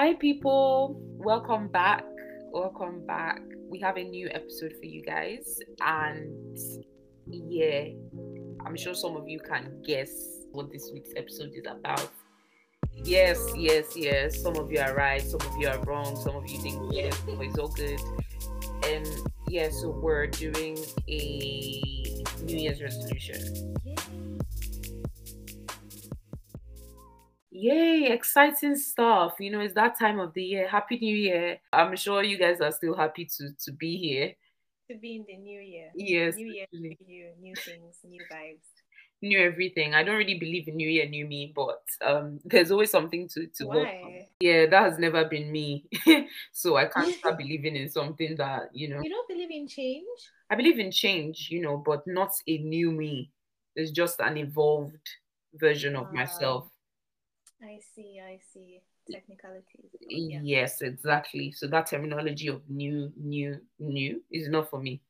Hi, people. Welcome back. Welcome back. We have a new episode for you guys. And yeah, I'm sure some of you can guess what this week's episode is about. Yes, yes, yes. Some of you are right, some of you are wrong, some of you think yes, it's all good. And yeah, so we're doing a New Year's resolution. Yay, exciting stuff. You know, it's that time of the year. Happy New Year. I'm sure you guys are still happy to to be here. To be in the new year. Yes. New year, new, new things, new vibes. New everything. I don't really believe in New Year, New Me, but um there's always something to to work on. Why? Yeah, that has never been me. so I can't start believing in something that, you know, You don't believe in change? I believe in change, you know, but not a new me. It's just an evolved version of Wow. myself. I see, I see. Technicalities. Yeah. Yes, exactly. So that terminology of new, new, new is not for me.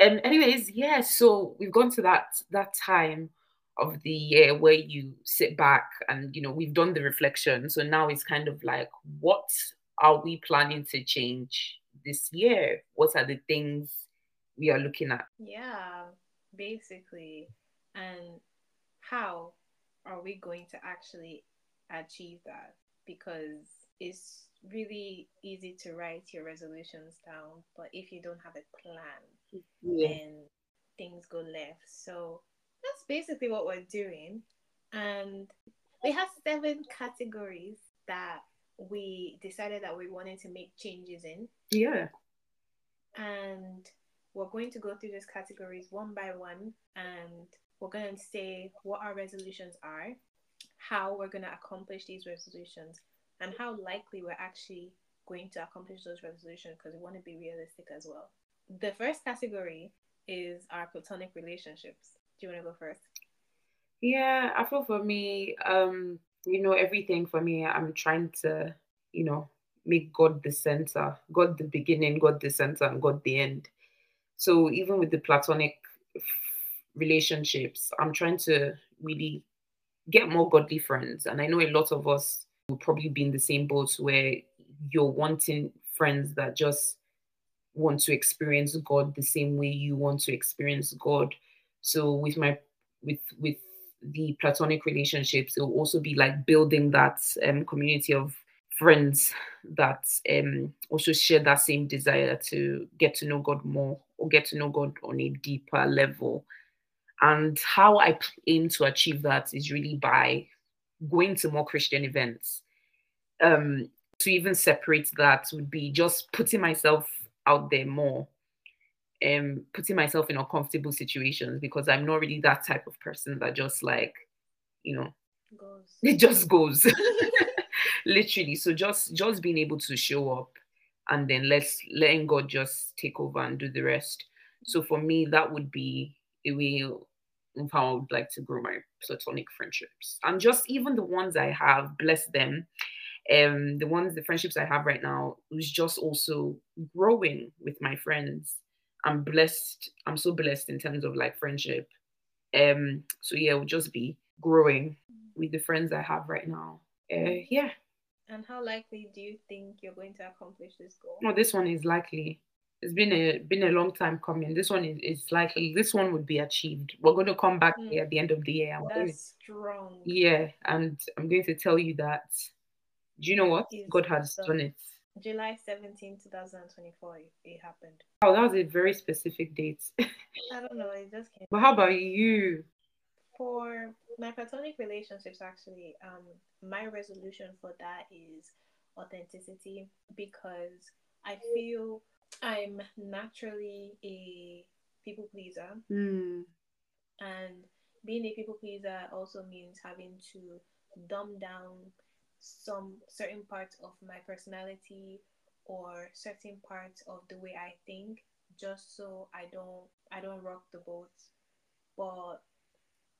Mm. Um, anyways, yeah, so we've gone to that that time of the year where you sit back and you know we've done the reflection. So now it's kind of like what are we planning to change this year? What are the things we are looking at? Yeah, basically. And how are we going to actually achieve that? Because it's really easy to write your resolutions down, but if you don't have a plan, Yeah. and things go left. So that's basically what we're doing. And we have seven categories that we decided that we wanted to make changes in. Yeah. And we're going to go through these categories one by one. And we're going to say what our resolutions are, how we're going to accomplish these resolutions, and how likely we're actually going to accomplish those resolutions because we want to be realistic as well. The first category is our platonic relationships. Do you want to go first? Yeah, I feel for me, um, you know, everything for me, I'm trying to, you know, make God the center, God the beginning, God the center, and God the end. So even with the platonic relationships, I'm trying to really get more godly friends. And I know a lot of us will probably be in the same boat where you're wanting friends that just want to experience God the same way you want to experience God. So with my with with the platonic relationships, it will also be like building that um, community of friends that um, also share that same desire to get to know God more or get to know God on a deeper level. And how I aim to achieve that is really by going to more Christian events. Um, to even separate that would be just putting myself out there more um putting myself in uncomfortable situations because I'm not really that type of person that just like, you know, Goes. it just goes. Literally. So just just being able to show up and then let's letting God just take over and do the rest. So for me, that would be way of how I would like to grow my platonic friendships. And just even the ones I have, bless them. Um, the ones, the friendships I have right now is just also growing with my friends. I'm blessed. I'm so blessed in terms of like friendship. Um, so yeah, it would just be growing with the friends I have right now. Uh, yeah. And how likely do you think you're going to accomplish this goal? No, this one is likely. It's been a been a long time coming. This one is, is likely. This one would be achieved. We're going to come back Mm. here at the end of the year. going to- That's strong. yeah, and I'm going to tell you that. Do you know what? God has done. done it. July 17, 2024, it- it happened. Oh, that was a very specific date. I don't know, it just came. but how about you? For my platonic relationships, actually, um, my resolution for that is authenticity because I feel I'm naturally a people pleaser, Hmm. and being a people pleaser also means having to dumb down some certain parts of my personality or certain parts of the way I think just so I don't I don't rock the boat. But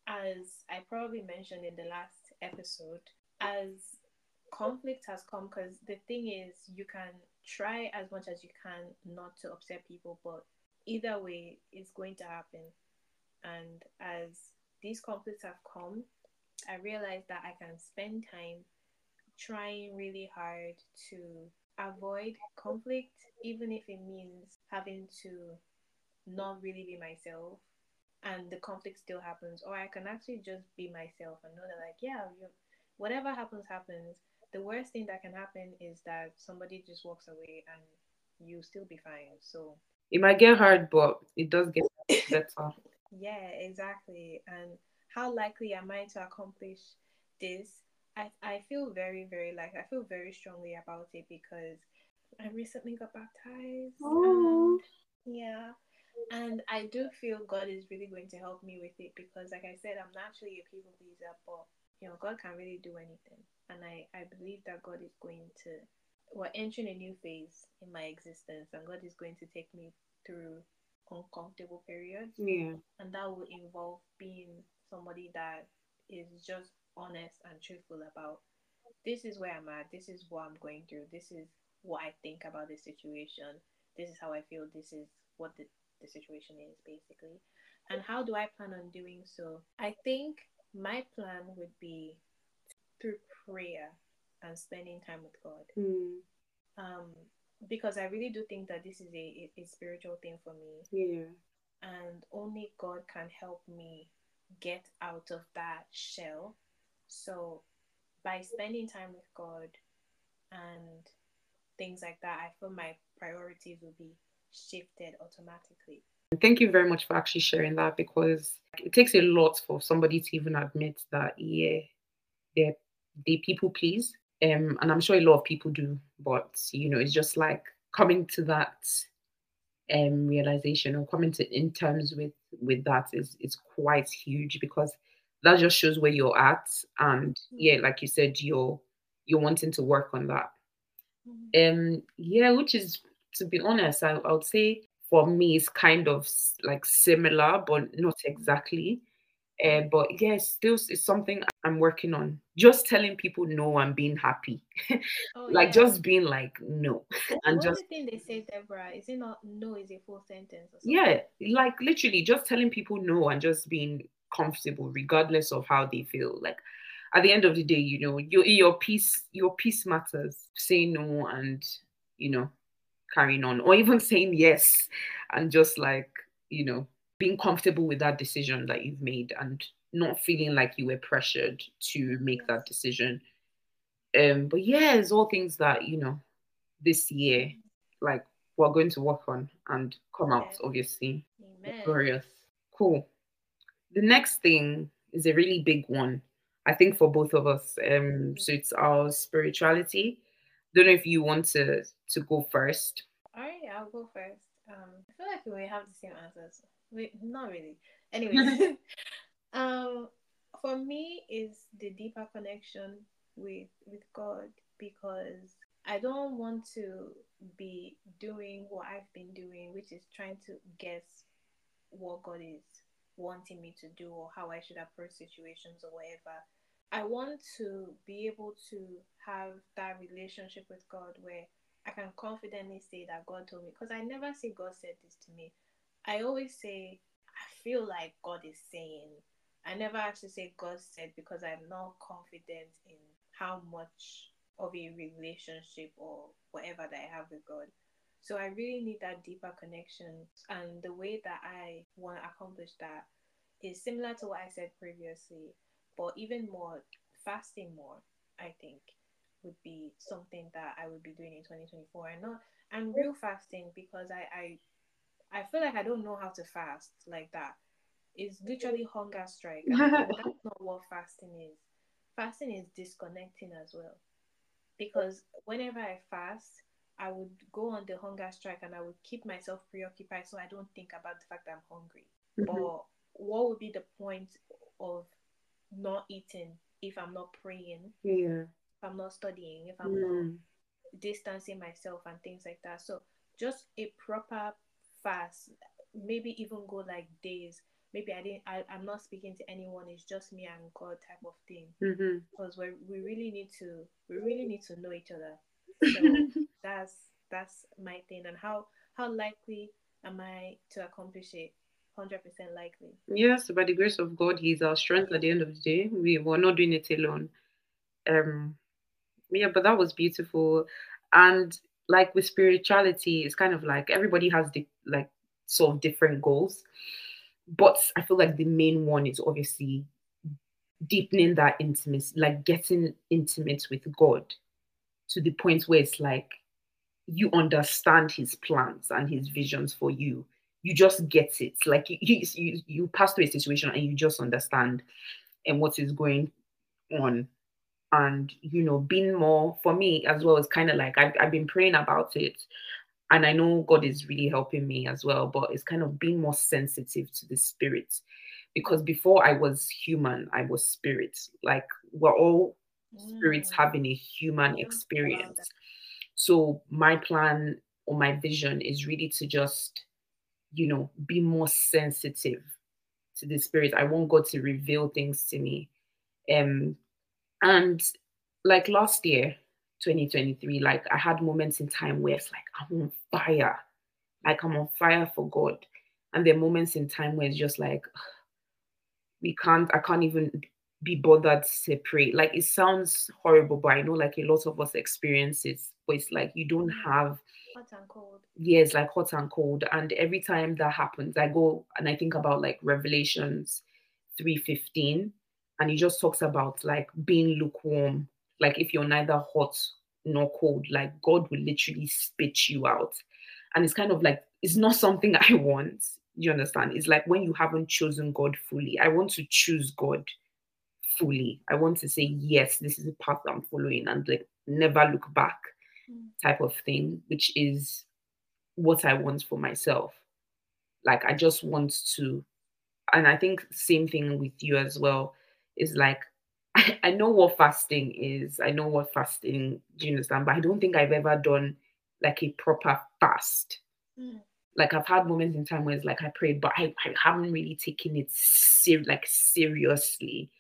as I probably mentioned in the last episode, as conflict has come because the thing is you can try as much as you can not to upset people but either way it's going to happen and as these conflicts have come i realized that i can spend time trying really hard to avoid conflict, even if it means having to not really be myself and the conflict still happens, or I can actually just be myself and know that, like, yeah, whatever happens, happens. The worst thing that can happen is that somebody just walks away and you still be fine. So it might get hard, but it does get better. yeah, exactly. And how likely am I to accomplish this? I, I feel very, very like I feel very strongly about it because I recently got baptized. Oh. And yeah. And I do feel God is really going to help me with it because like I said, I'm naturally a people pleaser, but you know, God can really do anything. And I, I believe that God is going to we're entering a new phase in my existence and God is going to take me through uncomfortable periods. Yeah. And that will involve being somebody that is just honest and truthful about this is where I'm at, this is what I'm going through, this is what I think about this situation, this is how I feel, this is what the, the situation is basically. And how do I plan on doing so? I think my plan would be through prayer and spending time with God. Mm. Um, because I really do think that this is a, a, spiritual thing for me. Yeah. And only God can help me get out of that shell. So by spending time with God and things like that, I feel my priorities will be shifted automatically. Thank you very much for actually sharing that because it takes a lot for somebody to even admit that, yeah, they they people please. Um, and I'm sure a lot of people do, but you know, it's just like coming to that um realization or coming to in terms with with that is is quite huge because that just shows where you're at and yeah like you said you're you're wanting to work on that. Um yeah which is to be honest I, I would say for me it's kind of like similar but not exactly uh, but yes still it's something i'm working on just telling people no and being happy Oh like yeah. just being like no and just the thing they say, Deborah? Is it not no is a full sentence or something? yeah like literally just telling people no and just being comfortable regardless of how they feel like at the end of the day you know your your peace your peace matters saying no and you know carrying on or even saying yes and just like you know being comfortable with that decision that you've made and not feeling like you were pressured to make that decision um but yeah it's all things that you know this year like we're going to work on and come out obviously Amen. Glorious. Cool. The next thing is a really big one, I think, for both of us. Um, so it's our spirituality. Don't know if you want to to go first. All right, I'll go first. Um, I feel like we have the same answers. Wait, not really. Anyway, um, for me is the deeper connection with with God because I don't want to be doing what I've been doing, which is trying to guess what God is wanting me to do or how I should approach situations or whatever. I want to be able to have that relationship with God where I can confidently say that God told me because I never say God said this to me. I always say I feel like God is saying. I never actually say God said because I'm not confident in how much of a relationship or whatever that I have with God. So I really need that deeper connection. And the way that I want to accomplish that is similar to what I said previously, but even more fasting more, I think would be something that I would be doing in 2024 and not and real fasting because I I I feel like I don't know how to fast like that. It's literally hunger strike. That's not what fasting is. Fasting is disconnecting as well. Because whenever I fast, I would go on the hunger strike and I would keep myself preoccupied so I don't think about the fact that I'm hungry. Mhm. But what would be the point of not eating if I'm not praying, Yeah. if I'm not studying, if I'm not Mm. distancing myself and things like that. So just a proper fast, maybe even go like days. Maybe I didn't. I, I'm not speaking to anyone. It's just me and God type of thing. Mhm. Because we we really need to we really need to know each other. So that's that's my thing. And how how likely am I to accomplish it? Hundred percent likely. Yes, by the grace of God, He's our strength at the end of the day. We were not doing it alone. Um, Yeah, but that was beautiful. And like with spirituality, it's kind of like everybody has the like sort of different goals. But I feel like the main one is obviously deepening that intimacy, like getting intimate with God to the point where it's like you understand his plans and his visions for you. You just get it. Like you, you, you pass through a situation and you just understand and what is going on. And you know, being more for me as well is kind of like I've, I've been praying about it and I know God is really helping me as well, but it's kind of being more sensitive to the spirit. Because before I was human, I was spirit. Like we're all spirits mm. having a human experience. So my plan or my vision is really to just, you know, be more sensitive to the spirit. I want God to reveal things to me. Um, and like last year, 2023, like I had moments in time where it's like I'm on fire, like I'm on fire for God. And there are moments in time where it's just like we can't, I can't even be bothered to pray. Like it sounds horrible, but I know like a lot of us experience it. But it's like you don't mm. have hot and cold. Yes, like hot and cold. And every time that happens, I go and I think about like Revelations 3:15, and he just talks about like being lukewarm like if you're neither hot nor cold, like God will literally spit you out. And it's kind of like it's not something I want. You understand? It's like when you haven't chosen God fully. I want to choose God fully. I want to say, yes, this is the path I'm following and like never look back mm. type of thing, which is what I want for myself. Like I just want to, and I think same thing with you as well, is like I, I know what fasting is. I know what fasting, do you understand? But I don't think I've ever done like a proper fast. Mm. Like I've had moments in time where it's like I prayed, but I, I haven't really taken it ser- like seriously.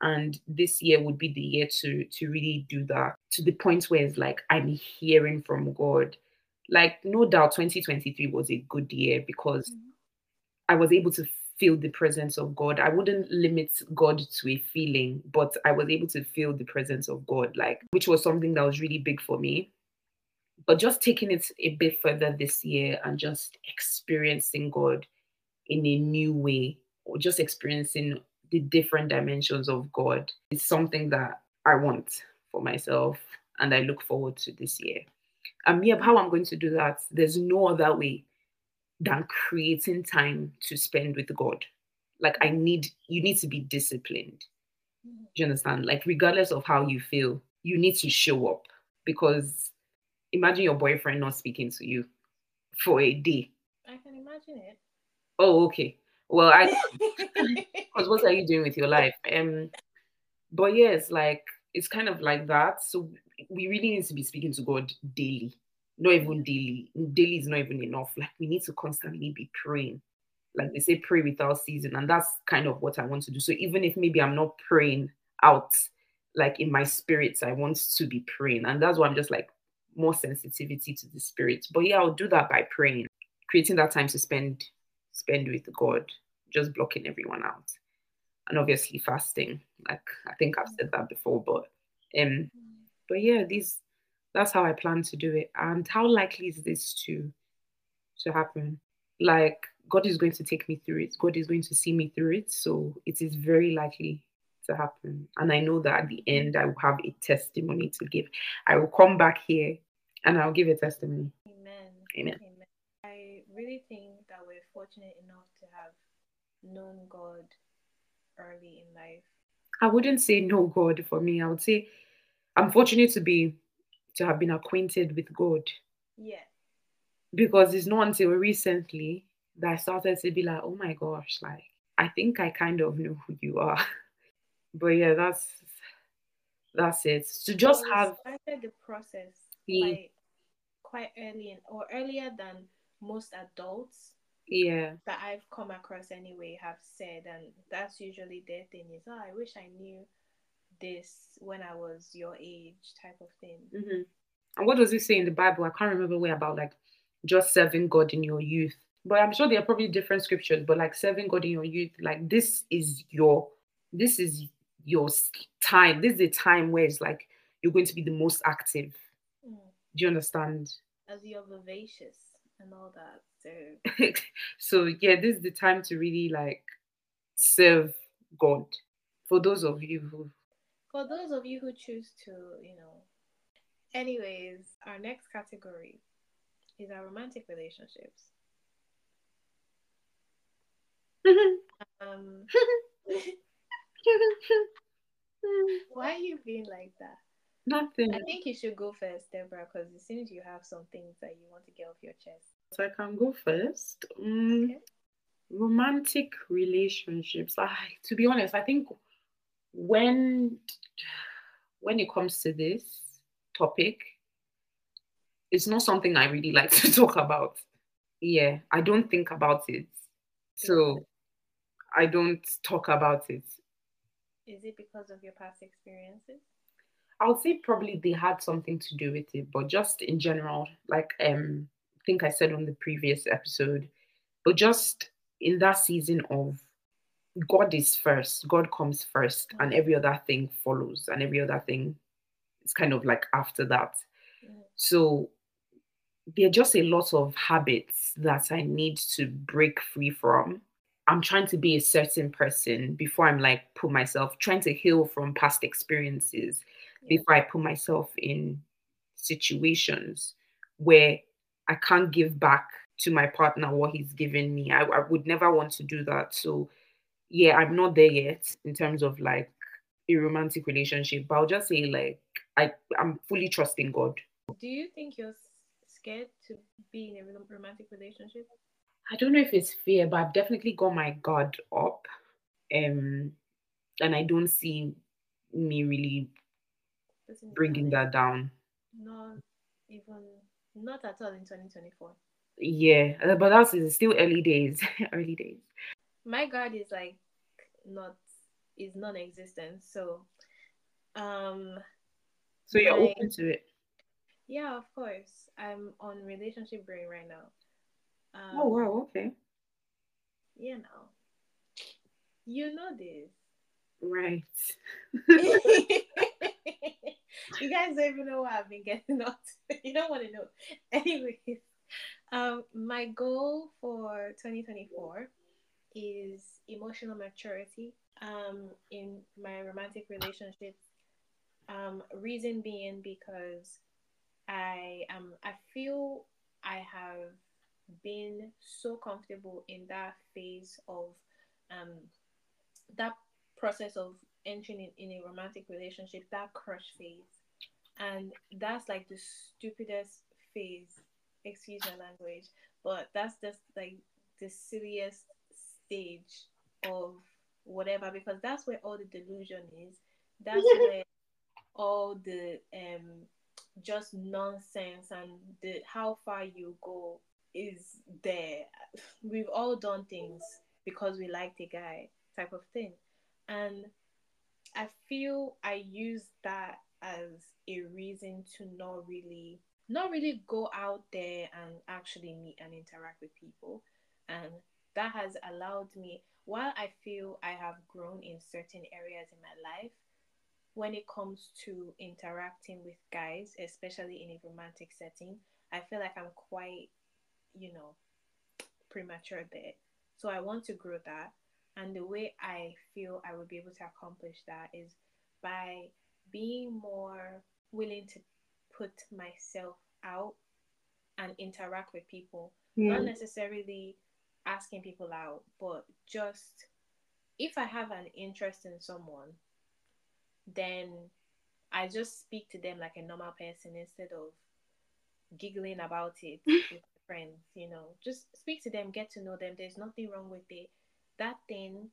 And this year would be the year to to really do that to the point where it's like I'm hearing from God. Like no doubt 2023 was a good year because mm. I was able to feel the presence of God. I wouldn't limit God to a feeling, but I was able to feel the presence of God, like which was something that was really big for me. But just taking it a bit further this year and just experiencing God in a new way, or just experiencing the different dimensions of God is something that I want for myself and I look forward to this year. Um, yeah, how I'm going to do that, there's no other way than creating time to spend with God. Like I need you need to be disciplined. Do you understand? Like regardless of how you feel, you need to show up because imagine your boyfriend not speaking to you for a day. I can imagine it. Oh, okay. Well, I because what are you doing with your life? Um, but yes, like it's kind of like that. So we really need to be speaking to God daily not even daily. Daily is not even enough. Like we need to constantly be praying. Like they say, pray without season. And that's kind of what I want to do. So even if maybe I'm not praying out, like in my spirits, I want to be praying. And that's why I'm just like more sensitivity to the spirit. But yeah, I'll do that by praying, creating that time to spend spend with God, just blocking everyone out. And obviously fasting. Like I think I've said that before, but um but yeah, these that's how I plan to do it. And how likely is this to to happen? Like God is going to take me through it. God is going to see me through it. So it is very likely to happen. And I know that at the end I will have a testimony to give. I will come back here and I'll give a testimony. Amen. Amen. Amen. I really think that we're fortunate enough to have known God early in life. I wouldn't say no God for me. I would say I'm fortunate to be to have been acquainted with God. Yeah. Because it's not until recently that I started to be like, oh my gosh, like I think I kind of know who you are. but yeah, that's that's it. To just so have started the process quite, quite early and or earlier than most adults. Yeah. That I've come across anyway have said, and that's usually their thing is, oh, I wish I knew this when I was your age, type of thing. Mm-hmm. And what does it say in the Bible? I can't remember where about like just serving God in your youth. But I'm sure there are probably different scriptures, but like serving God in your youth, like this is your this is your time. This is a time where it's like you're going to be the most active. Mm. Do you understand? As you're vivacious and all that. So so yeah, this is the time to really like serve God. For those of you who for those of you who choose to, you know. Anyways, our next category is our romantic relationships. um, why are you being like that? Nothing. I think you should go first, Deborah, because it seems you have some things that you want to get off your chest. So I can go first. Um, Okay. Romantic relationships. I, to be honest, I think when when it comes to this topic, it's not something I really like to talk about. Yeah, I don't think about it. So I don't talk about it. Is it because of your past experiences? I'll say probably they had something to do with it, but just in general, like um, I think I said on the previous episode, but just in that season of God is first, God comes first, and every other thing follows, and every other thing is kind of like after that. So there are just a lot of habits that I need to break free from. I'm trying to be a certain person before I'm like put myself trying to heal from past experiences Yeah. before I put myself in situations where I can't give back to my partner what he's given me. I, I would never want to do that. So, yeah, I'm not there yet in terms of like a romantic relationship, but I'll just say like I, I'm fully trusting God. Do you think you're scared to be in a romantic relationship? I don't know if it's fear, but I've definitely got my guard up. Um, and I don't see me really bringing that down. Not even, not at all in 2024. Yeah, uh, but that's it's still early days. early days. My guard is like not is non-existent. So, um, So you're open to it. yeah, of course, I'm on relationship brain right now. Um, Oh wow, okay. You know, you know this. Right. you guys don't even know what I've been getting up to. You don't want to know. Anyways, um, my goal for 2024 is emotional maturity um, in my romantic relationships. Um, reason being because I am I feel I have been so comfortable in that phase of um that process of entering in, in a romantic relationship, that crush phase. And that's like the stupidest phase, excuse my language, but that's just like the silliest stage of whatever because that's where all the delusion is. That's where all the um just nonsense and the how far you go is there. We've all done things because we liked a guy type of thing. And I feel I use that as a reason to not really not really go out there and actually meet and interact with people. And that has allowed me while I feel I have grown in certain areas in my life, when it comes to interacting with guys, especially in a romantic setting, I feel like I'm quite, you know, premature there. So I want to grow that. And the way I feel I will be able to accomplish that is by being more willing to put myself out and interact with people. Not mm. necessarily asking people out, but just if I have an interest in someone, then I just speak to them like a normal person instead of giggling about it with friends, you know. Just speak to them, get to know them. There's nothing wrong with it. That thing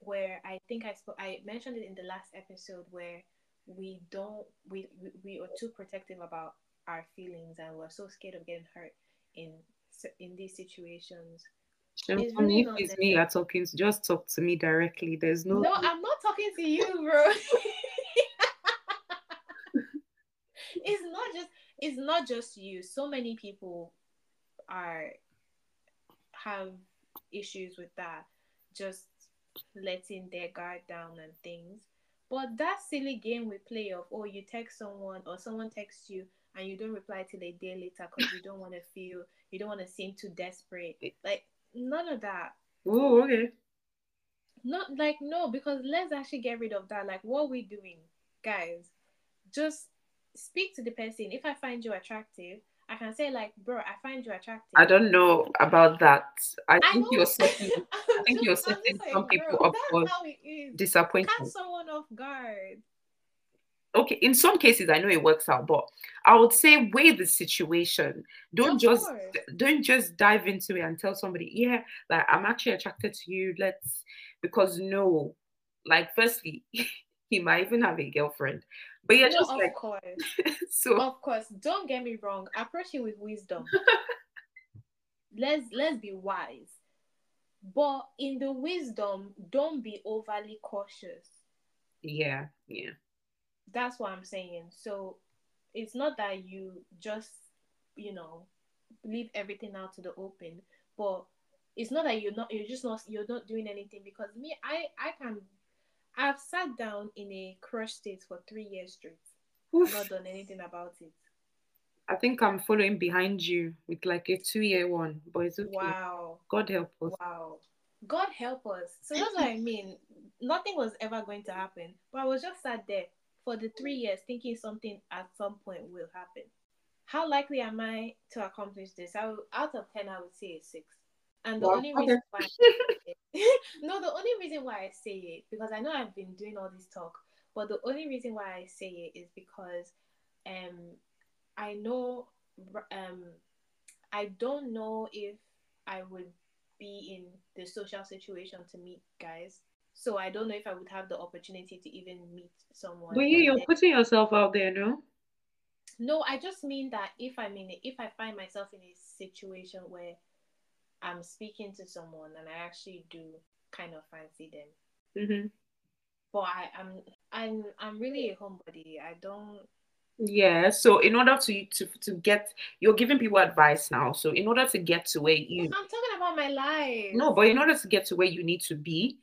where I think I spoke, I mentioned it in the last episode where we don't we, we we are too protective about our feelings and we're so scared of getting hurt in in these situations. So It's really if it's me you're talking to, just talk to me directly. There's no, No, I'm not talking to you, bro. it's not just it's not just you. So many people are have issues with that, just letting their guard down and things. But that silly game we play of oh you text someone or someone texts you and you don't reply till a day later because you don't want to feel you don't want to seem too desperate. Like none of that. Oh, okay. Not like no, because let's actually get rid of that. Like what we're doing, guys? Just speak to the person. If I find you attractive, I can say like, bro, I find you attractive. I don't know about that. I I think know- you're setting. I think you're setting some saying, people up that's for how it is. disappointment. Catch someone off guard. Okay, in some cases I know it works out, but I would say weigh the situation. Don't Of just course. don't just dive into it and tell somebody, yeah, like I'm actually attracted to you. Let's because no, like firstly, he might even have a girlfriend. But yeah, No, just of like course. so Of course. Don't get me wrong. Approach it with wisdom. let's let's be wise. But in the wisdom, don't be overly cautious. yeah, yeah. That's what I'm saying. So it's not that you just, you know, leave everything out to the open, but it's not that you're not you're just not you're not doing anything because me I I can I've sat down in a crush state for three years straight, Oof. not done anything about it. I think I'm following behind you with like a two year one, but it's okay. Wow. God help us. Wow. God help us. So that's what I mean. Nothing was ever going to happen. But I was just sat there for the three years thinking something at some point will happen. How likely am I to accomplish this? I will, out of 10, I would say a six. And the Wow, only reason why no, the only reason why I say it because I know I've been doing all this talk, but the only reason why I say it is because um I know um I don't know if I would be in the social situation to meet guys. So I don't know if I would have the opportunity to even meet someone. But and you're then- putting yourself out there, no? no, I just mean that if I'm in, a, if I find myself in a situation where I'm speaking to someone and I actually do kind of fancy them, hmm but I, I'm, I'm, I'm really a homebody. I don't. Yeah. So in order to to to get, you're giving people advice now. So in order to get to where you I'm talking about my life. no, but in order to get to where you need to be,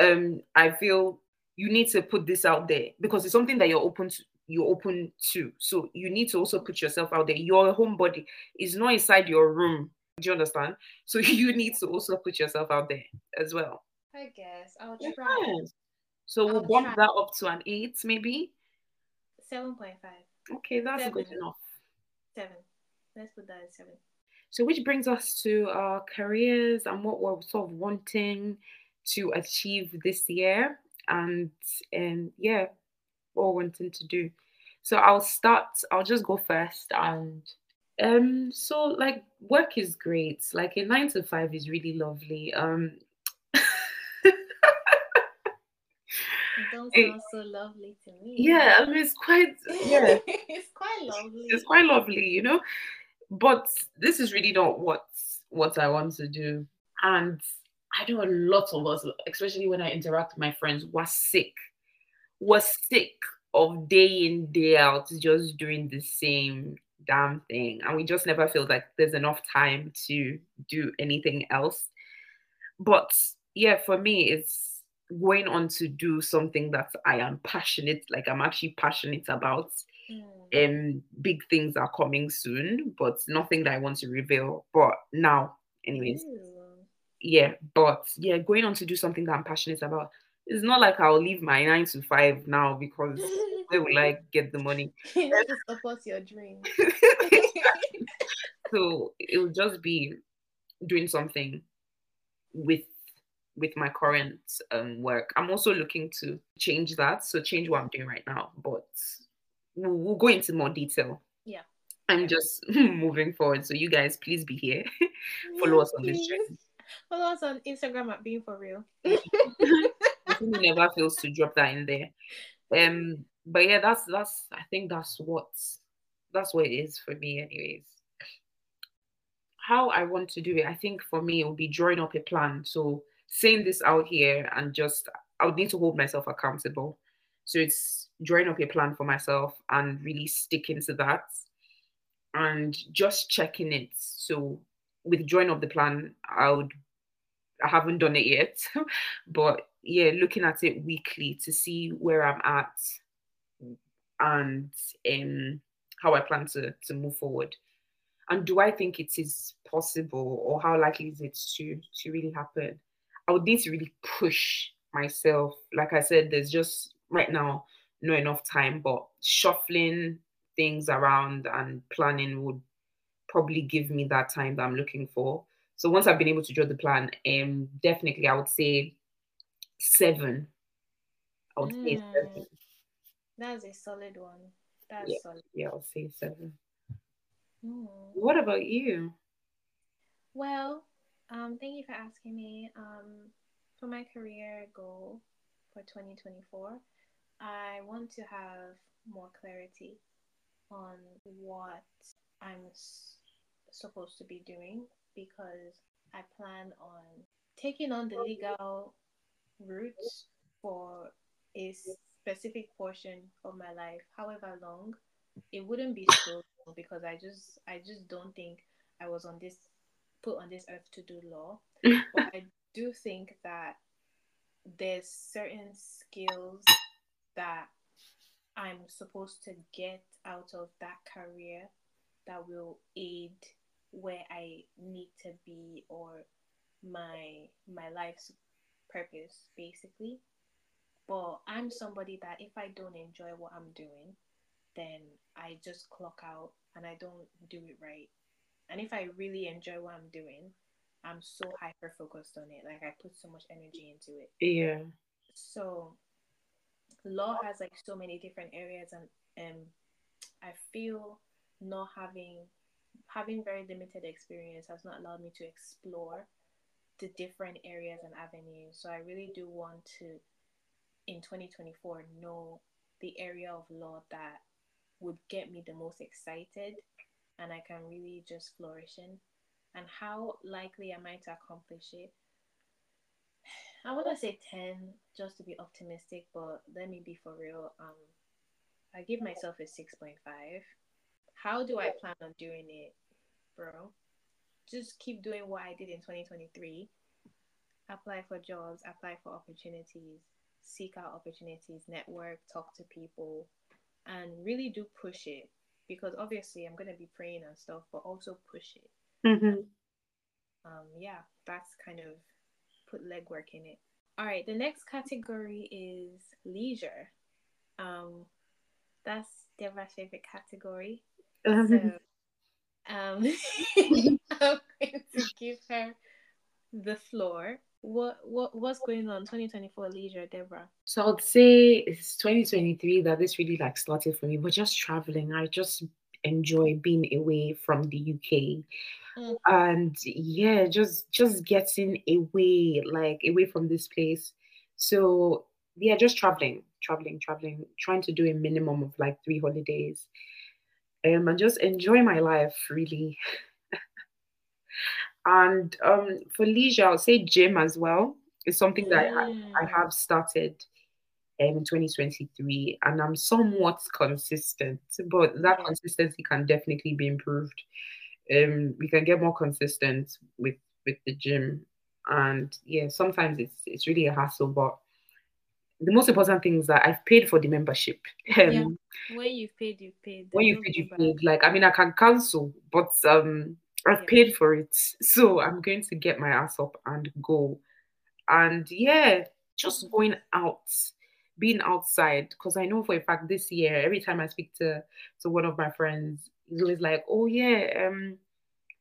um, I feel you need to put this out there because it's something that you're open to. You're open to. So you need to also put yourself out there. Your homebody is not inside your room. Do you understand? So you need to also put yourself out there as well. I guess I'll try. Yes. So we'll I'll bump try. that up to an eight, maybe. Seven point five, Okay, that's good enough. seven. Let's put that at seven. So, which brings us to our careers and what we're sort of wanting to achieve this year, and um, yeah, what we're wanting to do. So, I'll start. I'll just go first, and um, so like work is great. Like a nine to five is really lovely. Um, don't sound so lovely to me. yeah, I mean it's quite yeah. it's quite lovely. it's quite lovely, you know. But this is really not what what I want to do. And I know a lot of us, especially when I interact with my friends, were sick, were sick of day in, day out, just doing the same damn thing. And we just never feel like there's enough time to do anything else. But yeah, for me, it's going on to do something that I am passionate, like I'm actually passionate about Mm. um big things are coming soon but nothing that i want to reveal but now anyways Ew. Yeah but yeah going on to do something that i'm passionate about it's not like i'll leave my nine to five now because where will i get the money? To support your dream. so it will just be doing something with with my current um work. I'm also looking to change that so change what i'm doing right now but we'll, we'll go into more detail. Yeah. i'm just moving forward so you guys please be here. Follow us on this journey Follow us on Instagram at being for real. Never fails to drop that in there. Um but yeah that's that's i think that's what that's what it is for me anyways. How i want to do it i think for me it would be drawing up a plan. So saying this out here and just i would need to hold myself accountable. So it's drawing up a plan for myself and really sticking to that and just checking it. So with drawing up the plan i would i haven't done it yet but yeah, looking at it weekly to see where I'm at and um how I plan to to move forward. And do I think it is possible or how likely is it to to really happen? I would need to really push myself. Like I said, there's just right now not enough time, but shuffling things around and planning would probably give me that time that I'm looking for. So once I've been able to draw the plan, um, definitely I would say seven. I would mm. say seven. That's a solid one. That's yeah. solid. Yeah, I'll say seven. Mm. What about you? Well, um, thank you for asking me. Um, for my career goal for 2024, I want to have more clarity on what I'm supposed to be doing because I plan on taking on the legal route for a specific portion of my life, however long. It wouldn't be so long because I just I just don't think I was on this put on this earth to do law. but I do think that there's certain skills that I'm supposed to get out of that career that will aid where I need to be or my my life's purpose basically. But I'm somebody that if I don't enjoy what I'm doing, then I just clock out and I don't do it right. And if I really enjoy what I'm doing, I'm so hyper focused on it. Like I put so much energy into it. Yeah. So law has like so many different areas and um I feel not having having very limited experience has not allowed me to explore the different areas and avenues. So I really do want to in 2024 know the area of law that would get me the most excited and I can really just flourish in. And how likely am I to accomplish it? I want to say 10 just to be optimistic, but let me be for real. Um, I give myself a 6.5. How do I plan on doing it, bro? Just keep doing what I did in 2023. Apply for jobs, apply for opportunities, seek out opportunities, network, talk to people, and really do push it. Because obviously, I'm going to be praying and stuff, but also push it. Mm-hmm. Um, yeah, that's kind of put legwork in it. All right, the next category is leisure. Um, that's Deborah's favorite category. Um, So, um, I'm going to give her the floor. What what what's going on 2024 leisure, Deborah? So I'd say it's 2023 that this really like started for me, but just traveling. I just enjoy being away from the UK. Mm. And yeah, just just getting away, like away from this place. So yeah, just traveling, traveling, traveling, trying to do a minimum of like three holidays. Um, and just enjoy my life really. and um for leisure, I'll say gym as well. It's something that I, I Mm. have started um, in 2023 and I'm somewhat consistent, but that consistency can definitely be improved. Um, we can get more consistent with with the gym, and yeah, sometimes it's it's really a hassle, but the most important thing is that I've paid for the membership. Yeah. Um, When you've paid, you've paid. when you paid, you paid. Like I mean, I can cancel, but um, I've Yeah. paid for it, so I'm going to get my ass up and go. And yeah, just going out, being outside. Because I know for a fact this year, every time I speak to to one of my friends, he's always like, "Oh yeah, um,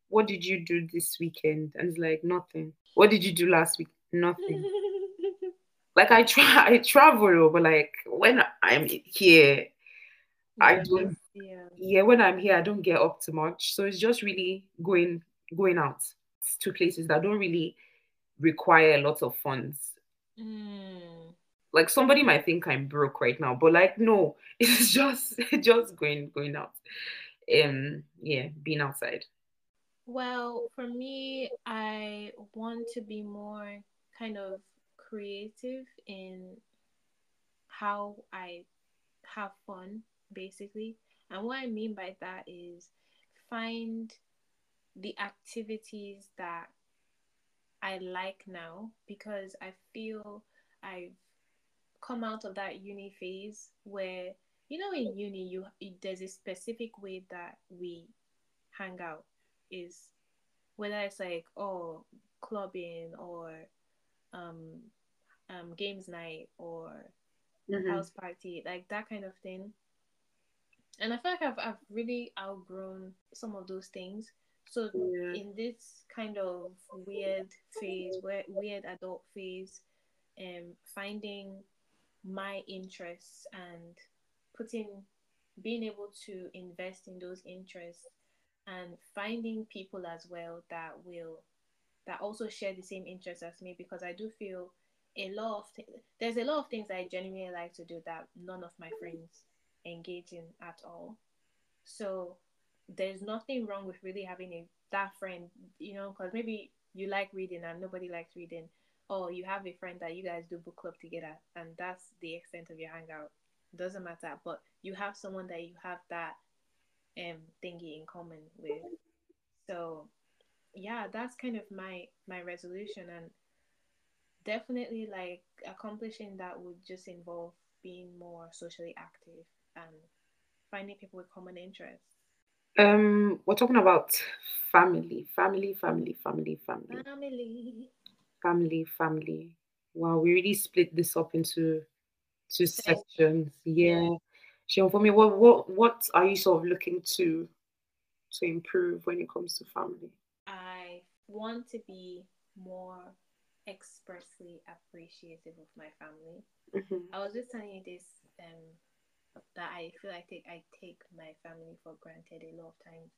what did you do this weekend?" And it's like nothing. What did you do last week? Nothing. Like I try, I travel, but like when I'm here, I don't. yeah. Yeah, when I'm here, I don't get up too much. So it's just really going going out to places that don't really require a lot of funds. Mm. Like somebody might think I'm broke right now, but like no, it's just just going going out. Um, yeah, being outside. Well, for me, I want to be more kind of creative in how I have fun, basically. And what I mean by that is find the activities that I like now because I feel I've come out of that uni phase where you know in uni you there's a specific way that we hang out is whether it's like oh clubbing or um um games night or mm-hmm. house party like that kind of thing and i feel like i've, I've really outgrown some of those things so yeah. in this kind of weird phase where weird adult phase um finding my interests and putting being able to invest in those interests and finding people as well that will that also share the same interests as me because I do feel a lot of th- there's a lot of things I genuinely like to do that none of my friends engage in at all. So there's nothing wrong with really having a that friend, you know, because maybe you like reading and nobody likes reading. Or you have a friend that you guys do book club together and that's the extent of your hangout. Doesn't matter. But you have someone that you have that um thingy in common with. So yeah, that's kind of my my resolution and definitely like accomplishing that would just involve being more socially active and finding people with common interests. Um, we're talking about family, family, family, family, family, family, family, family. Wow, we really split this up into two sections. Yeah. Sean, for me, what what what are you sort of looking to to improve when it comes to family? Want to be more expressly appreciative of my family. Mm-hmm. I was just telling you this um that I feel like I take I take my family for granted a lot of times.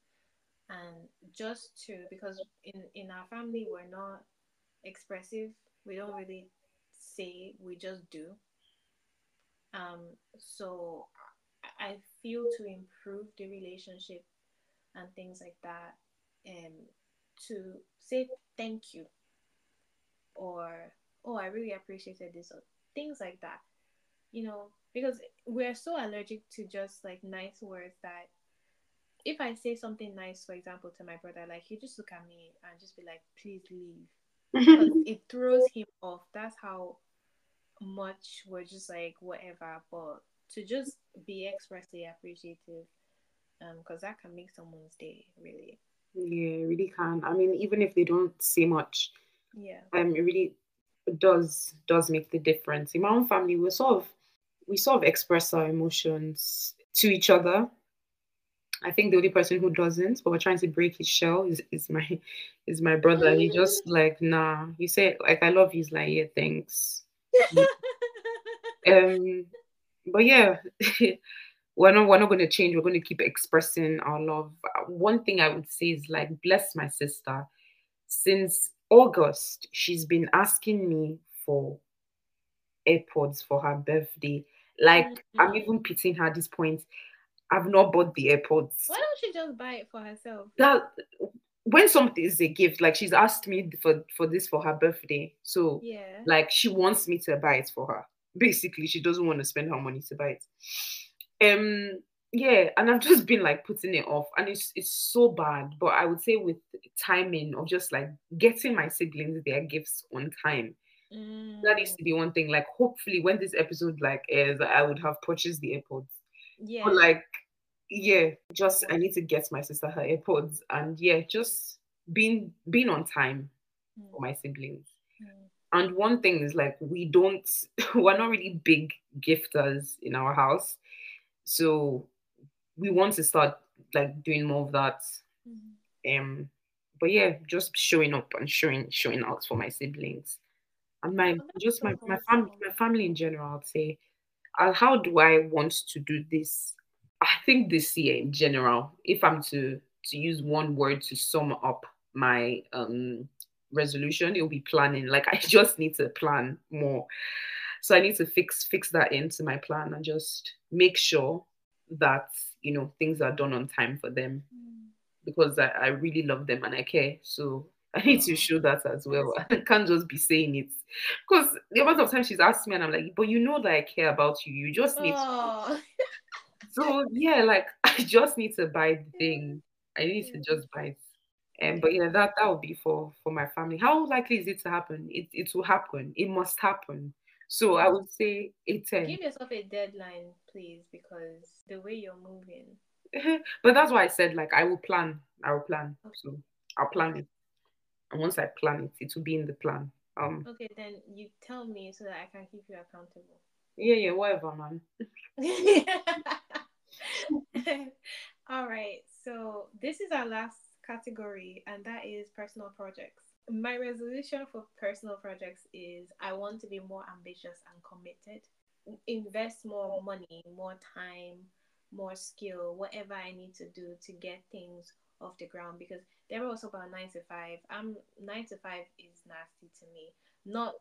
And just to because in in our family we're not expressive. We don't really say, we just do. Um so I feel to improve the relationship and things like that, um, to say thank you or oh I really appreciated this or things like that, you know, because we're so allergic to just like nice words that if I say something nice, for example, to my brother, like he just look at me and just be like, please leave. because it throws him off. That's how much we're just like whatever. But to just be expressly appreciative um because that can make someone's day really yeah really can i mean even if they don't say much yeah um it really does does make the difference in my own family we sort of we sort of express our emotions to each other I think the only person who doesn't, but we're trying to break his shell is, is my is my brother. He just like, nah. He said like I love you. He's like, yeah, thanks. um but yeah, we're not we're not going to change. We're going to keep expressing our love. One thing I would say is like bless my sister. Since August, she's been asking me for AirPods for her birthday. Like mm-hmm. I'm even pitying her at this point. I've not bought the AirPods. Why don't she just buy it for herself? That when something is a gift, like she's asked me for for this for her birthday, so yeah, like she wants me to buy it for her basically she doesn't want to spend her money to buy it um yeah and i've just been like putting it off and it's it's so bad but i would say with timing of just like getting my siblings their gifts on time mm. that is the one thing like hopefully when this episode like airs i would have purchased the airpods yeah but like yeah just i need to get my sister her airpods and yeah just being being on time mm. for my siblings and one thing is like we don't we're not really big gifters in our house. So we want to start like doing more of that. Mm-hmm. Um but yeah, just showing up and showing showing out for my siblings. And my oh, just my, my family my family in general, I'd say. Uh, how do I want to do this? I think this year in general, if I'm to to use one word to sum up my um resolution it'll be planning like i just need to plan more so i need to fix fix that into my plan and just make sure that you know things are done on time for them mm. because I, I really love them and i care so I need to show that as well. I can't just be saying it. Because the amount of times she's asked me and I'm like, but you know that I care about you. You just need to. so yeah, like I just need to buy the thing. I need to just buy it. Um, but yeah, that that would be for for my family. How likely is it to happen? It it will happen. It must happen. So I would say a 10. Give yourself a deadline, please, because the way you're moving. but that's why I said like I will plan. I will plan. So I'll plan it. And once I plan it, it will be in the plan. Um Okay, then you tell me so that I can keep you accountable. yeah, yeah, whatever, man. All right, so this is our last category, and that is personal projects. My resolution for personal projects is I want to be more ambitious and committed, invest more money, more time, more skill, whatever I need to do to get things off the ground because they're also about nine to five. I'm nine to five is nasty to me. Not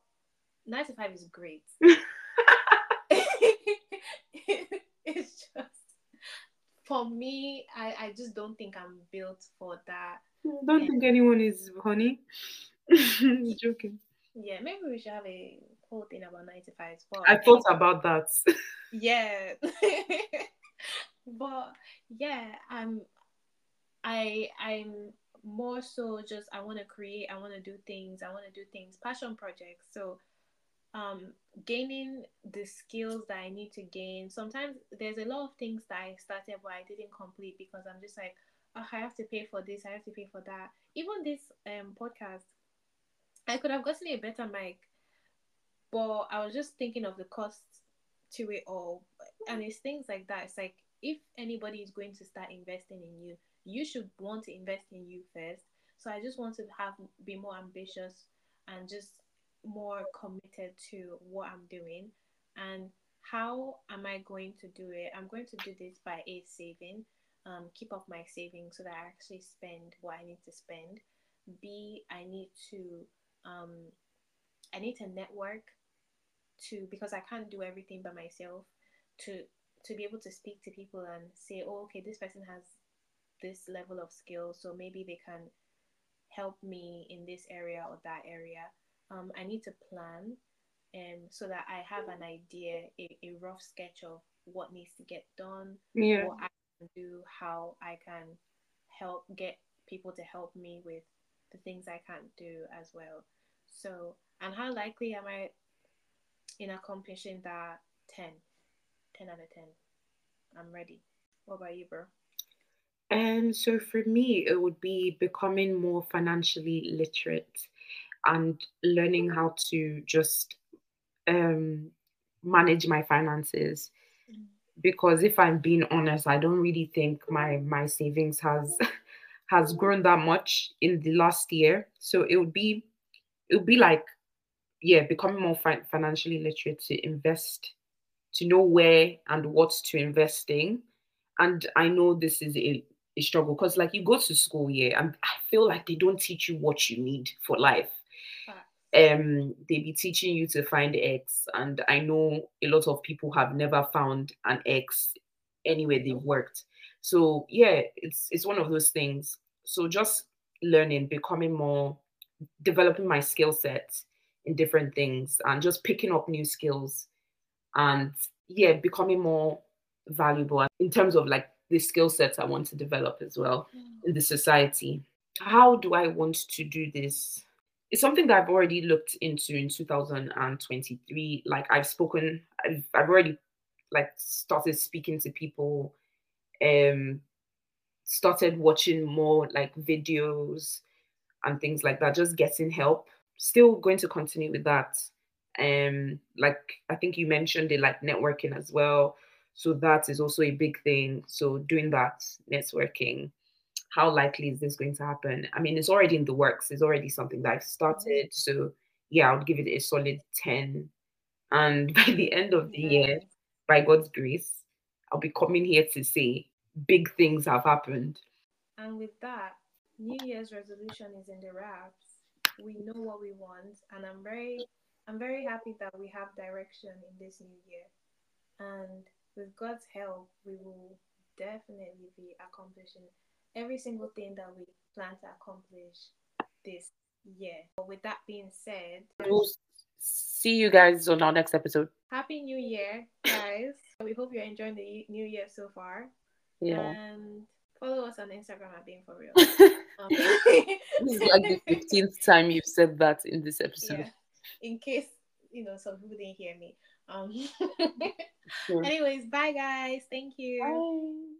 nine to five is great. it's just for me, I, I just don't think I'm built for that. Don't Yeah. think anyone is honey. joking. Yeah, maybe we should have a whole thing about nine to fives. But I thought about that. yeah but yeah i'm i i'm more so just i want to create i want to do things i want to do things passion projects so um gaining the skills that i need to gain sometimes there's a lot of things that i started but i didn't complete because i'm just like oh, i have to pay for this i have to pay for that. Even this um podcast i could have gotten a better mic but i was just thinking of the costs to it all. And it's things like that. It's like if anybody is going to start investing in you you should want to invest in you first. So i just want to have be more ambitious and just more committed to what i'm doing. And how am i going to do it? I'm going to do this by a saving um, keep up my savings so that i actually spend what i need to spend b i need to um, i need to network to because I can't do everything by myself to to be able to speak to people and say, oh, okay, this person has this level of skill, so maybe they can help me in this area or that area. Um, I need to plan, um, so that I have an idea, a, a rough sketch of what needs to get done, yeah. what I do, how I can help get people to help me with the things I can't do as well. So, and how likely am I in accomplishing that? 10 10 out of 10 i'm ready. What about you bro? And so for me, it would be becoming more financially literate and learning how to just um, manage my finances. Because if I'm being honest, I don't really think my my savings has has grown that much in the last year. So it would be it would be like yeah, becoming more fi- financially literate to invest, to know where and what to invest in. And I know this is a, a struggle because, like, you go to school, yeah, and I feel like they don't teach you what you need for life. Um, they be teaching you to find X, and I know a lot of people have never found an X anywhere they've worked. So yeah, it's it's one of those things. So just learning, becoming more, developing my skill set in different things and just picking up new skills and yeah becoming more valuable in terms of like the skill sets i want to develop as well in the society how do i want to do this it's something that i've already looked into in 2023 like i've spoken i've, I've already like started speaking to people um started watching more like videos and things like that just getting help still going to continue with that. Um, like I think you mentioned it, like networking as well. So that is also a big thing. So doing that networking, how likely is this going to happen? I mean, it's already in the works. It's already something that I've started. Mm-hmm. So yeah, I would give it a solid ten. And by the end of the mm-hmm. year, by God's grace, I'll be coming here to say big things have happened. And with that, New Year's resolution is in the wraps. We know what we want, and I'm very, I'm very happy that we have direction in this new year. And with God's help, we will definitely be accomplishing every single thing that we plan to accomplish this year. But with that being said, We'll see you guys on our next episode. Happy New Year, guys. we hope you're enjoying the new year so far. Yeah. And follow us on Instagram at Being For Real. Um, This is like the 15th time you've said that in this episode. yeah. In case you know, some people didn't hear me. Um. Anyways, bye guys. Thank you. Bye.